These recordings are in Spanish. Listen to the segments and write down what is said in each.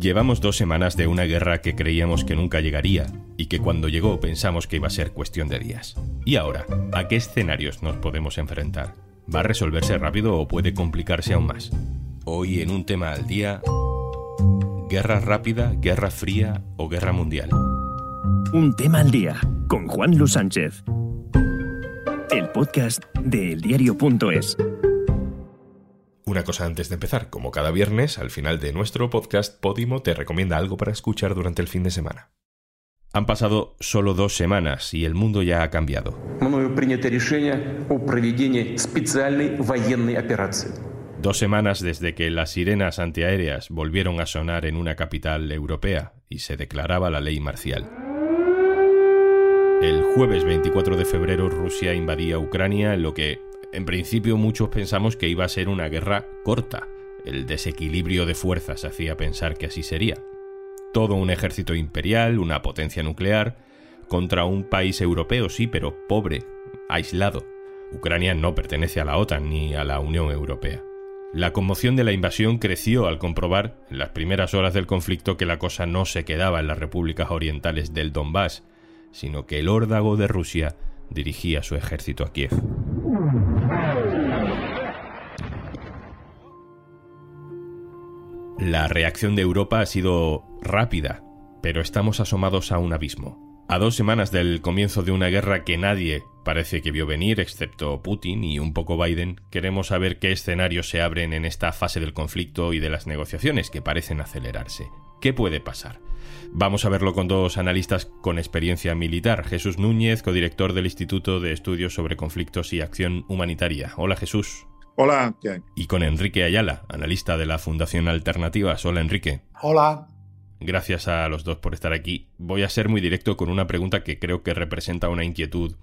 Llevamos dos semanas de una guerra que creíamos que nunca llegaría y que cuando llegó pensamos que iba a ser cuestión de días. ¿Y ahora? ¿A qué escenarios nos podemos enfrentar? ¿Va a resolverse rápido o puede complicarse aún más? Hoy en un tema al día, guerra rápida, guerra fría o guerra mundial. Un tema al día con Juan Luis Sánchez. El podcast de eldiario.es. Una cosa antes de empezar, como cada viernes, al final de nuestro podcast, Podimo te recomienda algo para escuchar durante el fin de semana. Han pasado solo dos semanas y el mundo ya ha cambiado. Dos semanas desde que las sirenas antiaéreas volvieron a sonar en una capital europea y se declaraba la ley marcial. El jueves 24 de febrero Rusia invadía Ucrania en lo que en principio muchos pensamos que iba a ser una guerra corta. El desequilibrio de fuerzas hacía pensar que así sería. Todo un ejército imperial, una potencia nuclear, contra un país europeo, sí, pero pobre, aislado. Ucrania no pertenece a la OTAN ni a la Unión Europea. La conmoción de la invasión creció al comprobar, en las primeras horas del conflicto, que la cosa no se quedaba en las repúblicas orientales del Donbass, sino que el órdago de Rusia dirigía su ejército a Kiev. La reacción de Europa ha sido rápida, pero estamos asomados a un abismo. A dos semanas del comienzo de una guerra que nadie parece que vio venir, excepto Putin y un poco Biden, queremos saber qué escenarios se abren en esta fase del conflicto y de las negociaciones que parecen acelerarse. ¿Qué puede pasar? Vamos a verlo con dos analistas con experiencia militar. Jesús Núñez, codirector del Instituto de Estudios sobre Conflictos y Acción Humanitaria. Hola Jesús. Hola. Y con Enrique Ayala, analista de la Fundación Alternativas. Hola, Enrique. Hola. Gracias a los dos por estar aquí. Voy a ser muy directo con una pregunta que creo que representa una inquietud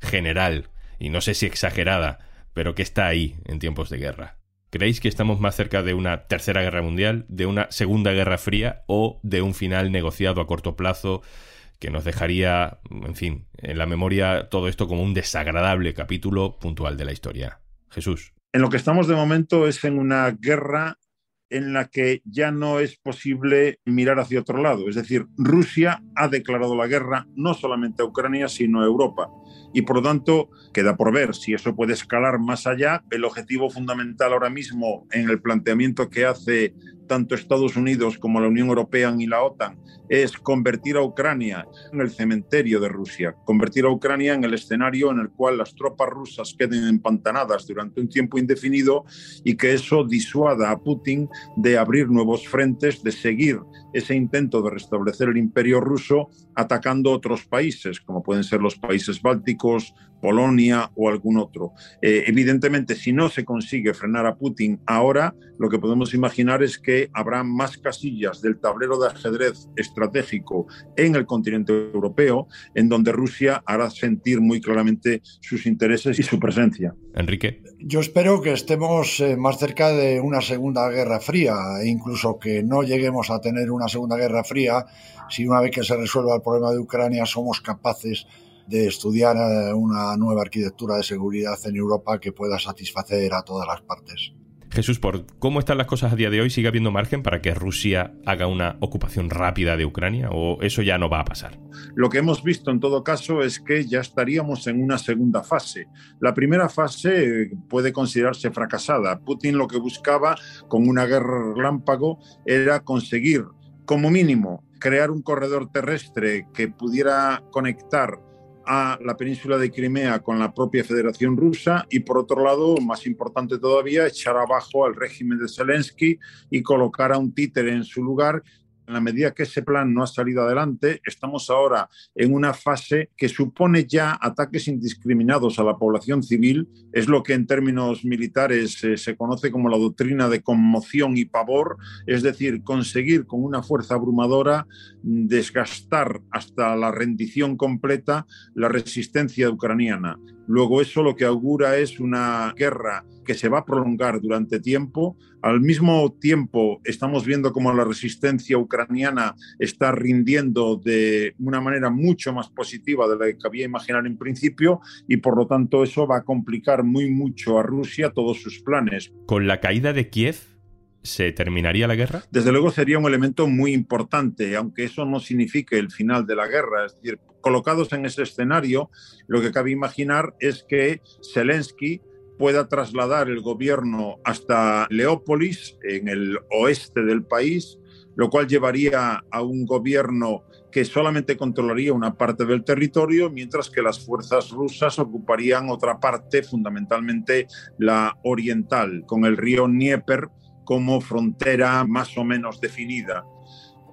general, y no sé si exagerada, pero que está ahí en tiempos de guerra. ¿Creéis que estamos más cerca de una tercera guerra mundial, de una segunda guerra fría o de un final negociado a corto plazo que nos dejaría, en fin, en la memoria todo esto como un desagradable capítulo puntual de la historia? Jesús en lo que estamos de momento es en una guerra en la que ya no es posible mirar hacia otro lado. Es decir, Rusia ha declarado la guerra no solamente a Ucrania, sino a Europa. Y por lo tanto, queda por ver si eso puede escalar más allá. El objetivo fundamental ahora mismo en el planteamiento que hace tanto Estados Unidos como la Unión Europea y la OTAN es convertir a Ucrania en el cementerio de Rusia, convertir a Ucrania en el escenario en el cual las tropas rusas queden empantanadas durante un tiempo indefinido y que eso disuada a Putin de abrir nuevos frentes, de seguir ese intento de restablecer el imperio ruso atacando otros países, como pueden ser los países bálticos, Polonia o algún otro. Eh, evidentemente, si no se consigue frenar a Putin ahora, lo que podemos imaginar es que habrá más casillas del tablero de ajedrez estratégico en el continente europeo, en donde Rusia hará sentir muy claramente sus intereses y su presencia. Enrique. Yo espero que estemos eh, más cerca de una segunda guerra fría, e incluso que no lleguemos a tener una segunda guerra fría si una vez que se resuelva el problema de Ucrania somos capaces de estudiar eh, una nueva arquitectura de seguridad en Europa que pueda satisfacer a todas las partes. Jesús, por cómo están las cosas a día de hoy, ¿sigue habiendo margen para que Rusia haga una ocupación rápida de Ucrania o eso ya no va a pasar? Lo que hemos visto en todo caso es que ya estaríamos en una segunda fase. La primera fase puede considerarse fracasada. Putin lo que buscaba con una guerra relámpago era conseguir, como mínimo, crear un corredor terrestre que pudiera conectar a la península de Crimea con la propia Federación Rusa y por otro lado, más importante todavía, echar abajo al régimen de Zelensky y colocar a un títere en su lugar en la medida que ese plan no ha salido adelante, estamos ahora en una fase que supone ya ataques indiscriminados a la población civil. Es lo que en términos militares eh, se conoce como la doctrina de conmoción y pavor, es decir, conseguir con una fuerza abrumadora desgastar hasta la rendición completa la resistencia ucraniana. Luego eso lo que augura es una guerra que se va a prolongar durante tiempo. Al mismo tiempo estamos viendo cómo la resistencia ucraniana está rindiendo de una manera mucho más positiva de la que cabía imaginar en principio y por lo tanto eso va a complicar muy mucho a Rusia todos sus planes. Con la caída de Kiev, ¿se terminaría la guerra? Desde luego sería un elemento muy importante, aunque eso no signifique el final de la guerra. Es decir, colocados en ese escenario, lo que cabe imaginar es que Zelensky pueda trasladar el gobierno hasta Leópolis, en el oeste del país, lo cual llevaría a un gobierno que solamente controlaría una parte del territorio, mientras que las fuerzas rusas ocuparían otra parte, fundamentalmente la oriental, con el río Dnieper como frontera más o menos definida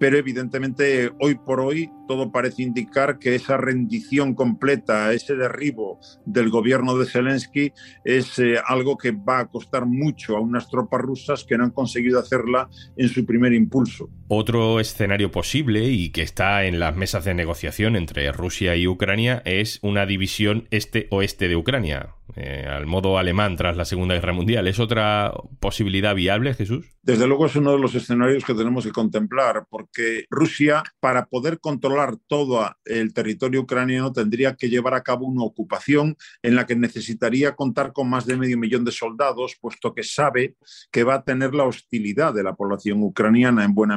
pero evidentemente hoy por hoy todo parece indicar que esa rendición completa, ese derribo del gobierno de Zelensky es eh, algo que va a costar mucho a unas tropas rusas que no han conseguido hacerla en su primer impulso. Otro escenario posible y que está en las mesas de negociación entre Rusia y Ucrania es una división este-oeste de Ucrania, eh, al modo alemán tras la Segunda Guerra Mundial. ¿Es otra posibilidad viable, Jesús? Desde luego es uno de los escenarios que tenemos que contemplar, porque Rusia, para poder controlar todo el territorio ucraniano, tendría que llevar a cabo una ocupación en la que necesitaría contar con más de medio millón de soldados, puesto que sabe que va a tener la hostilidad de la población ucraniana en buena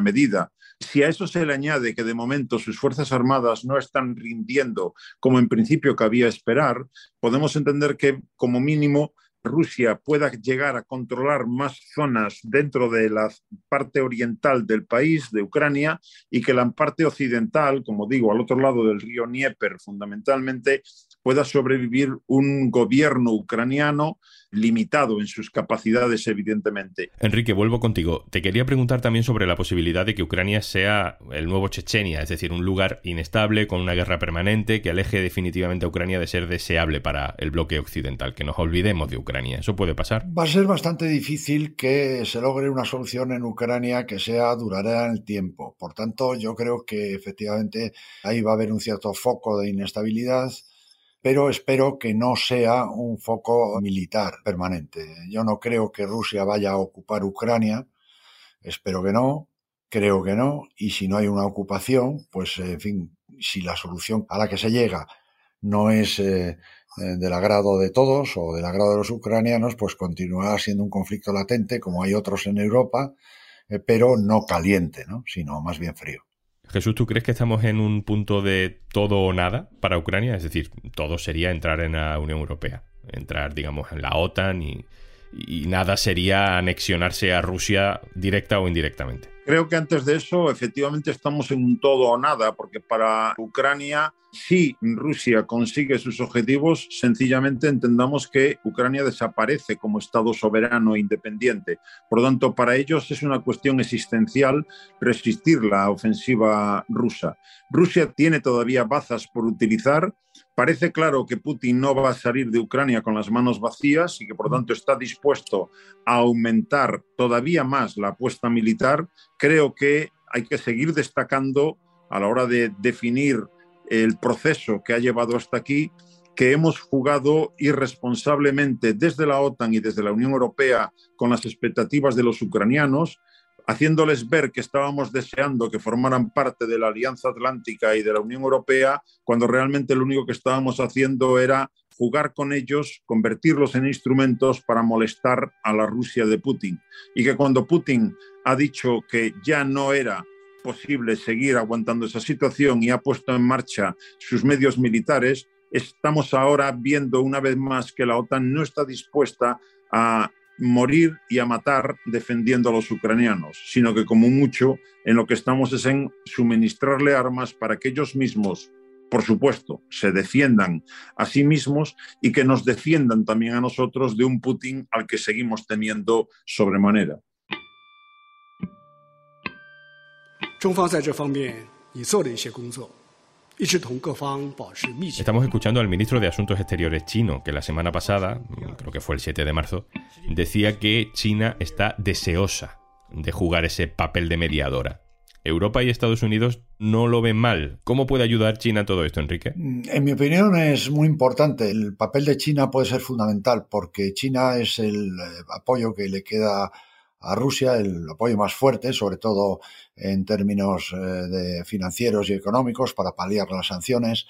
Si a eso se le añade que de momento sus Fuerzas Armadas no están rindiendo como en principio cabía esperar, podemos entender que como mínimo Rusia pueda llegar a controlar más zonas dentro de la parte oriental del país, de Ucrania, y que la parte occidental, como digo, al otro lado del río Dnieper, fundamentalmente, pueda sobrevivir un gobierno ucraniano limitado en sus capacidades, evidentemente. Enrique, vuelvo contigo. Te quería preguntar también sobre la posibilidad de que Ucrania sea el nuevo Chechenia, es decir, un lugar inestable, con una guerra permanente, que aleje definitivamente a Ucrania de ser deseable para el bloque occidental, que nos olvidemos de Ucrania. ¿Eso puede pasar? Va a ser bastante difícil que se logre una solución en Ucrania que sea duradera en el tiempo. Por tanto, yo creo que efectivamente ahí va a haber un cierto foco de inestabilidad pero espero que no sea un foco militar permanente. Yo no creo que Rusia vaya a ocupar Ucrania, espero que no, creo que no, y si no hay una ocupación, pues en fin, si la solución a la que se llega no es eh, del agrado de todos o del agrado de los ucranianos, pues continuará siendo un conflicto latente como hay otros en Europa, eh, pero no caliente, ¿no? sino más bien frío. Jesús, ¿tú crees que estamos en un punto de todo o nada para Ucrania? Es decir, todo sería entrar en la Unión Europea, entrar, digamos, en la OTAN y, y nada sería anexionarse a Rusia directa o indirectamente. Creo que antes de eso, efectivamente, estamos en un todo o nada, porque para Ucrania, si Rusia consigue sus objetivos, sencillamente entendamos que Ucrania desaparece como Estado soberano e independiente. Por lo tanto, para ellos es una cuestión existencial resistir la ofensiva rusa. Rusia tiene todavía bazas por utilizar Parece claro que Putin no va a salir de Ucrania con las manos vacías y que por tanto está dispuesto a aumentar todavía más la apuesta militar. Creo que hay que seguir destacando a la hora de definir el proceso que ha llevado hasta aquí que hemos jugado irresponsablemente desde la OTAN y desde la Unión Europea con las expectativas de los ucranianos, haciéndoles ver que estábamos deseando que formaran parte de la Alianza Atlántica y de la Unión Europea, cuando realmente lo único que estábamos haciendo era jugar con ellos, convertirlos en instrumentos para molestar a la Rusia de Putin. Y que cuando Putin ha dicho que ya no era posible seguir aguantando esa situación y ha puesto en marcha sus medios militares, estamos ahora viendo una vez más que la OTAN no está dispuesta a morir y a matar defendiendo a los ucranianos, sino que como mucho en lo que estamos es en suministrarle armas para que ellos mismos, por supuesto, se defiendan a sí mismos y que nos defiendan también a nosotros de un Putin al que seguimos temiendo sobremanera. Estamos escuchando al ministro de Asuntos Exteriores chino, que la semana pasada, creo que fue el 7 de marzo, decía que China está deseosa de jugar ese papel de mediadora. Europa y Estados Unidos no lo ven mal. ¿Cómo puede ayudar China a todo esto, Enrique? En mi opinión es muy importante. El papel de China puede ser fundamental porque China es el eh, apoyo que le queda a Rusia, el apoyo más fuerte, sobre todo en términos eh, de financieros y económicos, para paliar las sanciones.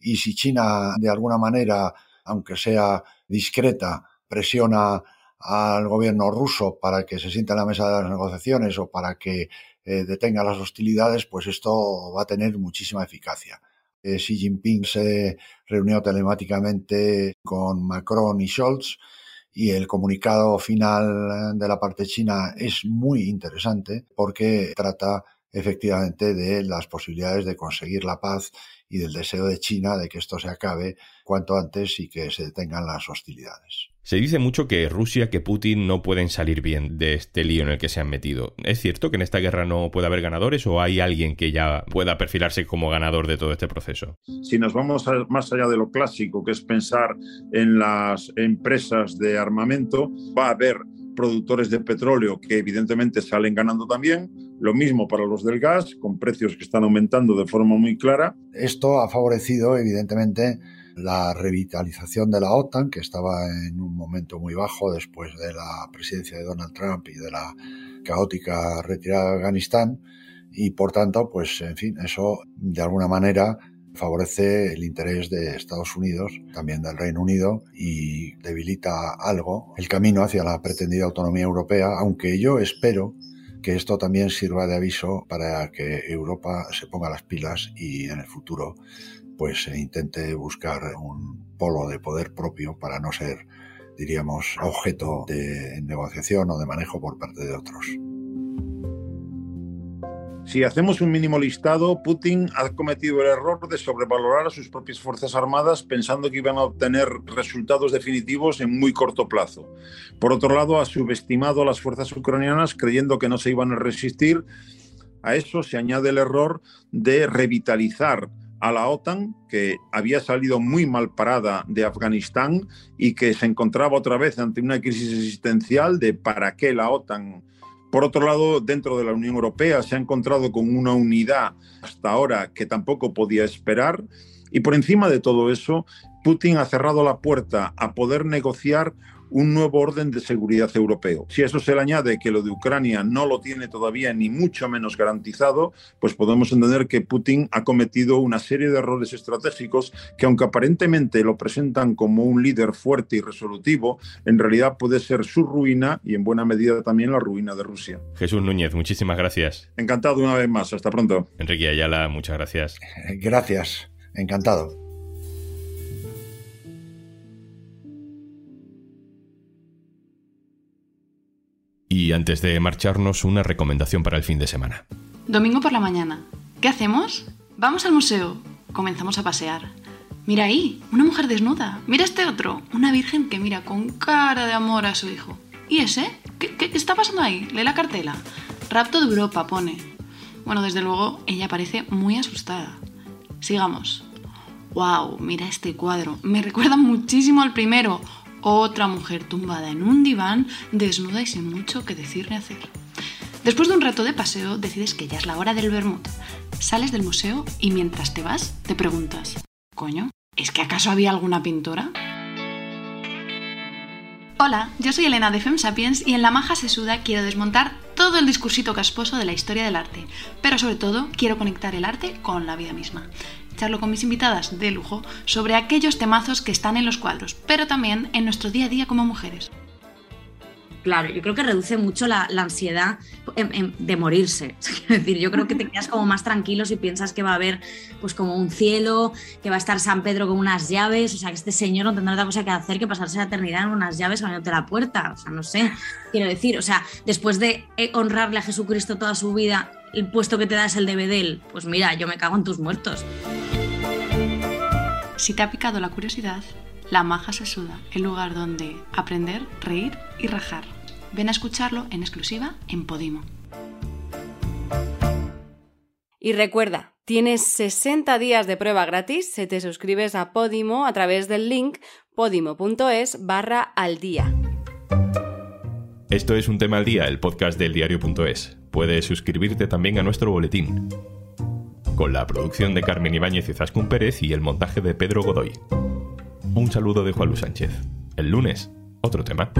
Y si China, de alguna manera, aunque sea discreta, presiona al gobierno ruso para que se sienta en la mesa de las negociaciones o para que eh, detenga las hostilidades, pues esto va a tener muchísima eficacia. Eh, Xi Jinping se reunió telemáticamente con Macron y Scholz y el comunicado final de la parte china es muy interesante porque trata efectivamente de las posibilidades de conseguir la paz y del deseo de China de que esto se acabe cuanto antes y que se detengan las hostilidades. Se dice mucho que Rusia, que Putin no pueden salir bien de este lío en el que se han metido. ¿Es cierto que en esta guerra no puede haber ganadores o hay alguien que ya pueda perfilarse como ganador de todo este proceso? Si nos vamos más allá de lo clásico, que es pensar en las empresas de armamento, va a haber productores de petróleo que evidentemente salen ganando también. Lo mismo para los del gas, con precios que están aumentando de forma muy clara. Esto ha favorecido evidentemente la revitalización de la OTAN, que estaba en un momento muy bajo después de la presidencia de Donald Trump y de la caótica retirada de Afganistán. Y por tanto, pues en fin, eso de alguna manera favorece el interés de Estados Unidos, también del Reino Unido, y debilita algo el camino hacia la pretendida autonomía europea, aunque yo espero que esto también sirva de aviso para que Europa se ponga las pilas y en el futuro pues se intente buscar un polo de poder propio para no ser, diríamos, objeto de negociación o de manejo por parte de otros. Si hacemos un mínimo listado, Putin ha cometido el error de sobrevalorar a sus propias Fuerzas Armadas pensando que iban a obtener resultados definitivos en muy corto plazo. Por otro lado, ha subestimado a las fuerzas ucranianas creyendo que no se iban a resistir. A eso se añade el error de revitalizar a la OTAN, que había salido muy mal parada de Afganistán y que se encontraba otra vez ante una crisis existencial de para qué la OTAN por otro lado, dentro de la Unión Europea se ha encontrado con una unidad hasta ahora que tampoco podía esperar. Y por encima de todo eso, Putin ha cerrado la puerta a poder negociar un nuevo orden de seguridad europeo. Si a eso se le añade que lo de Ucrania no lo tiene todavía ni mucho menos garantizado, pues podemos entender que Putin ha cometido una serie de errores estratégicos que aunque aparentemente lo presentan como un líder fuerte y resolutivo, en realidad puede ser su ruina y en buena medida también la ruina de Rusia. Jesús Núñez, muchísimas gracias. Encantado una vez más. Hasta pronto. Enrique Ayala, muchas gracias. Gracias. Encantado. Y antes de marcharnos, una recomendación para el fin de semana. Domingo por la mañana. ¿Qué hacemos? Vamos al museo. Comenzamos a pasear. Mira ahí, una mujer desnuda. Mira este otro, una virgen que mira con cara de amor a su hijo. ¿Y ese? ¿Qué, está pasando ahí? Lee la cartela. Rapto de Europa pone. Bueno, desde luego, ella parece muy asustada. Sigamos. ¡Wow! Mira este cuadro. Me recuerda muchísimo al primero. Otra mujer tumbada en un diván, desnuda y sin mucho que decir ni hacer. Después de un rato de paseo, decides que ya es la hora del vermut. Sales del museo y mientras te vas, te preguntas, coño, ¿es que acaso había alguna pintora? Hola, yo soy Elena de Fem Sapiens y en La Maja Sesuda quiero desmontar todo el discursito casposo de la historia del arte, pero sobre todo quiero conectar el arte con la vida misma charlo con mis invitadas de lujo sobre aquellos temazos que están en los cuadros, pero también en nuestro día a día como mujeres. Claro, yo creo que reduce mucho la, ansiedad de morirse. Es decir, yo creo que te quedas como más tranquilo si piensas que va a haber pues como un cielo, que va a estar San Pedro con unas llaves, o sea, que este señor no tendrá otra cosa que hacer que pasarse la eternidad en unas llaves abriéndote la puerta. O sea, no sé, quiero decir, o sea, después de eh, honrarle a Jesucristo toda su vida, el puesto que te da es el de Bedel, pues mira, yo me cago en tus muertos. Si te ha picado la curiosidad, la maja se suda, el lugar donde aprender, reír y rajar. Ven a escucharlo en exclusiva en Podimo. Y recuerda, tienes 60 días de prueba gratis si te suscribes a Podimo a través del link podimo.es barra al día. Esto es un tema al día, el podcast del diario.es. Puedes suscribirte también a nuestro boletín con la producción de Carmen Ibáñez y Zascún Pérez y el montaje de Pedro Godoy. Un saludo de Juan Luis Sánchez. El lunes, otro tema.